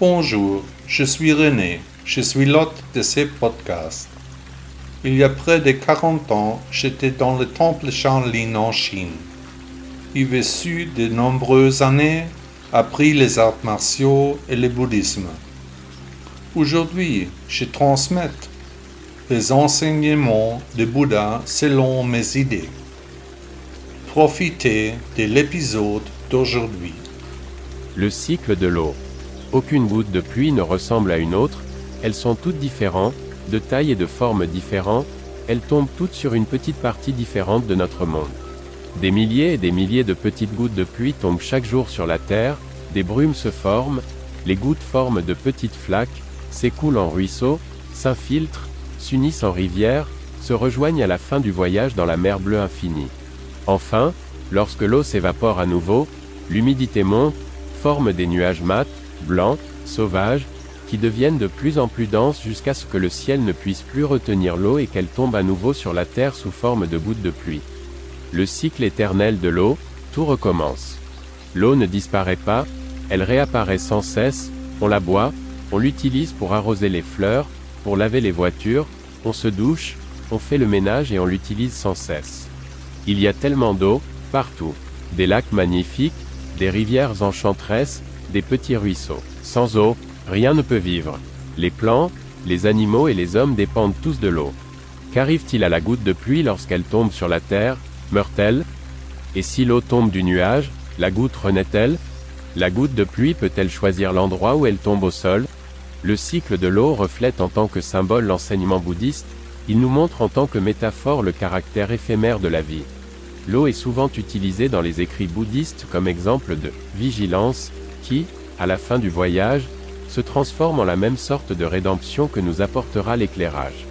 Bonjour, je suis René, je suis l'hôte de ces podcasts. Il y a près de 40 ans, j'étais dans le temple Shaolin en Chine. Y vécu de nombreuses années, appris les arts martiaux et le bouddhisme. Aujourd'hui, je transmets les enseignements de Bouddha selon mes idées. Profitez de l'épisode d'aujourd'hui. Le cycle de l'eau. Aucune goutte de pluie ne ressemble à une autre, elles sont toutes différentes, de taille et de forme différentes, elles tombent toutes sur une petite partie différente de notre monde. Des milliers et des milliers de petites gouttes de pluie tombent chaque jour sur la Terre, des brumes se forment, les gouttes forment de petites flaques, s'écoulent en ruisseaux, s'infiltrent, s'unissent en rivières, se rejoignent à la fin du voyage dans la mer bleue infinie. Enfin, lorsque l'eau s'évapore à nouveau, l'humidité monte, forme des nuages mat, blancs, sauvages, qui deviennent de plus en plus denses jusqu'à ce que le ciel ne puisse plus retenir l'eau et qu'elle tombe à nouveau sur la terre sous forme de gouttes de pluie. Le cycle éternel de l'eau, tout recommence. L'eau ne disparaît pas, elle réapparaît sans cesse, on la boit, on l'utilise pour arroser les fleurs, pour laver les voitures, on se douche, on fait le ménage et on l'utilise sans cesse. Il y a tellement d'eau, partout. Des lacs magnifiques, des rivières enchanteresses, des petits ruisseaux. Sans eau, rien ne peut vivre. Les plantes, les animaux et les hommes dépendent tous de l'eau. Qu'arrive-t-il à la goutte de pluie lorsqu'elle tombe sur la terre? Meurt-elle? Et si l'eau tombe du nuage, la goutte renaît-elle? La goutte de pluie peut-elle choisir l'endroit où elle tombe au sol? Le cycle de l'eau reflète en tant que symbole l'enseignement bouddhiste, il nous montre en tant que métaphore le caractère éphémère de la vie. L'eau est souvent utilisée dans les écrits bouddhistes comme exemple de vigilance, qui, à la fin du voyage, se transforme en la même sorte de rédemption que nous apportera l'éclairage.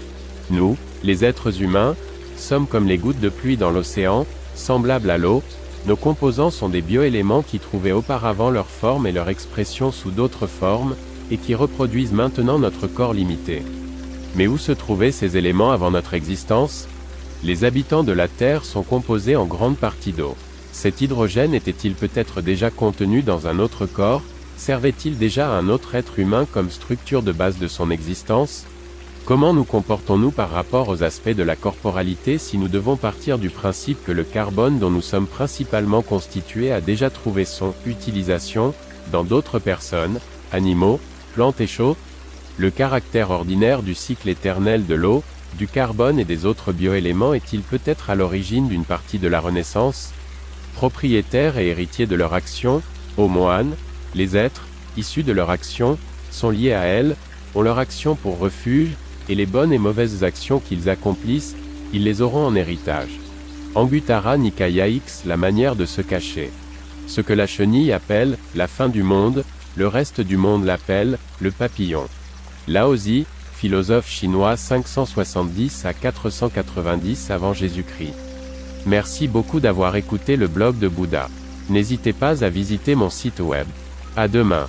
Nous, les êtres humains, sommes comme les gouttes de pluie dans l'océan, semblables à l'eau, nos composants sont des bioéléments qui trouvaient auparavant leur forme et leur expression sous d'autres formes, et qui reproduisent maintenant notre corps limité. Mais où se trouvaient ces éléments avant notre existence? Les habitants de la Terre sont composés en grande partie d'eau. Cet hydrogène était-il peut-être déjà contenu dans un autre corps? Servait-il déjà à un autre être humain comme structure de base de son existence? Comment nous comportons-nous par rapport aux aspects de la corporalité si nous devons partir du principe que le carbone dont nous sommes principalement constitués a déjà trouvé son utilisation dans d'autres personnes, animaux, plantes et chauds Le caractère ordinaire du cycle éternel de l'eau, du carbone et des autres bioéléments est-il peut-être à l'origine d'une partie de la Renaissance? Propriétaires et héritiers de leur action, ô moines, les êtres, issus de leur action, sont liés à elles, ont leur action pour refuge, et les bonnes et mauvaises actions qu'ils accomplissent, ils les auront en héritage. Anguttara Nikaya X la manière de se cacher. Ce que la chenille appelle la fin du monde, le reste du monde l'appelle le papillon. Laozi, philosophe chinois 570 à 490 avant Jésus-Christ. Merci beaucoup d'avoir écouté le blog de Bouddha. N'hésitez pas à visiter mon site web. À demain.